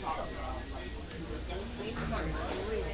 Thank you.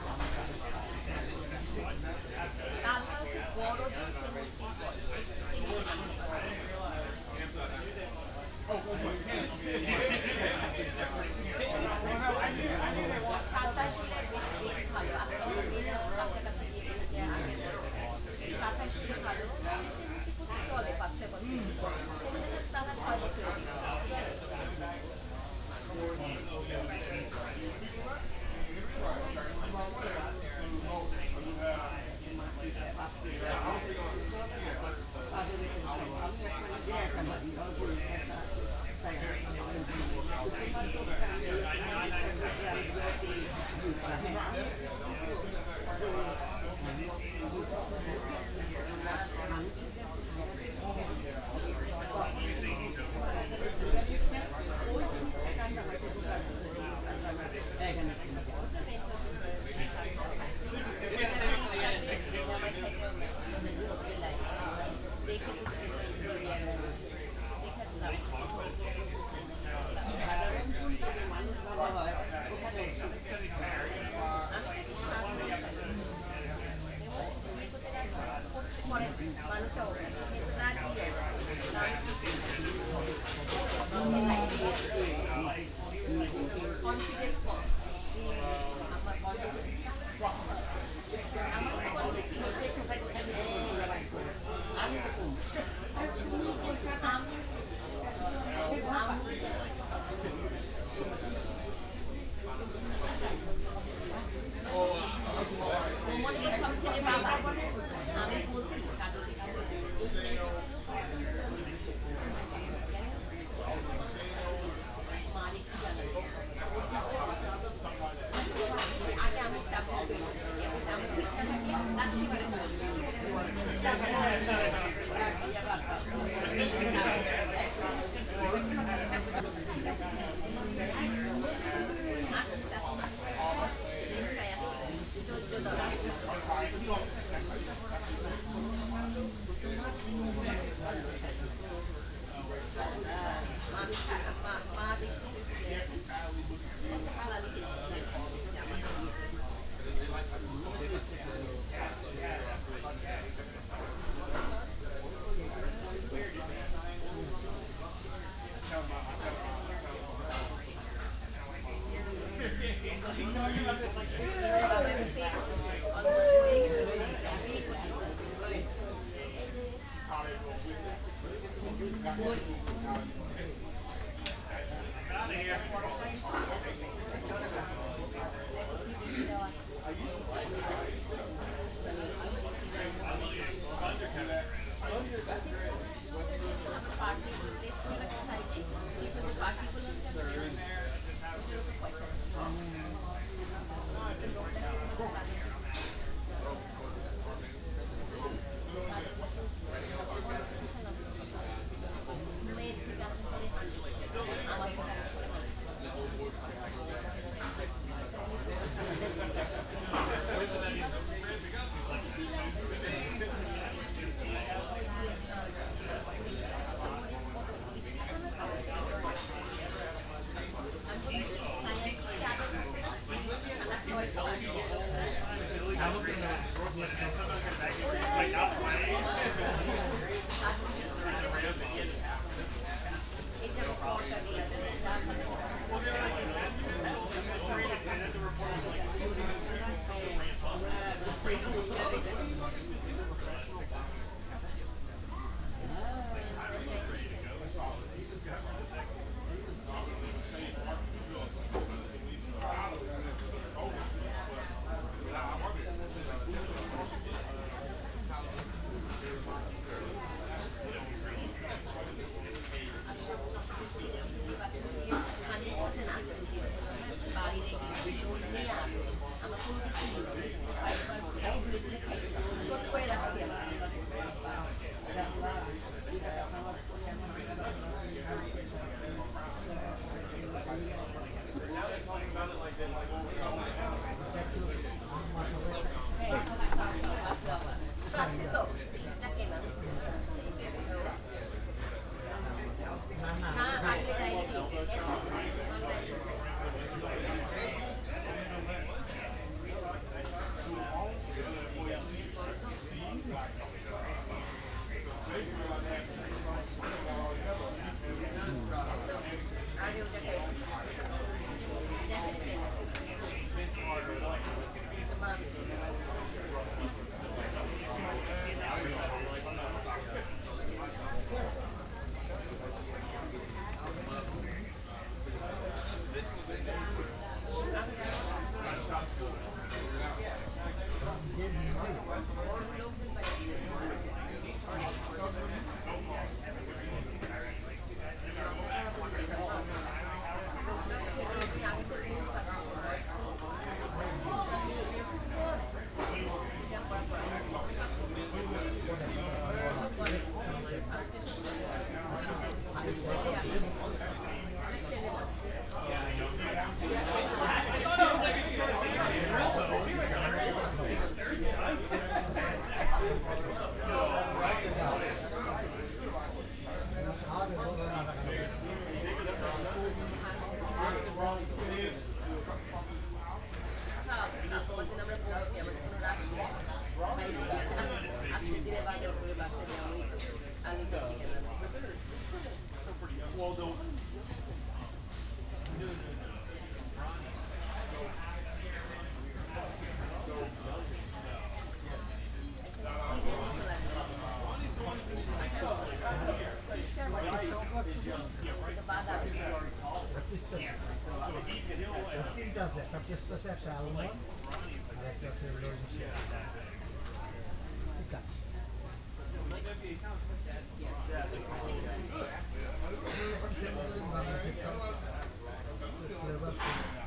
problem. 大锅 igazak, a biztatás állam, ezzel szörülőn is Mikor? Köszönöm, hogy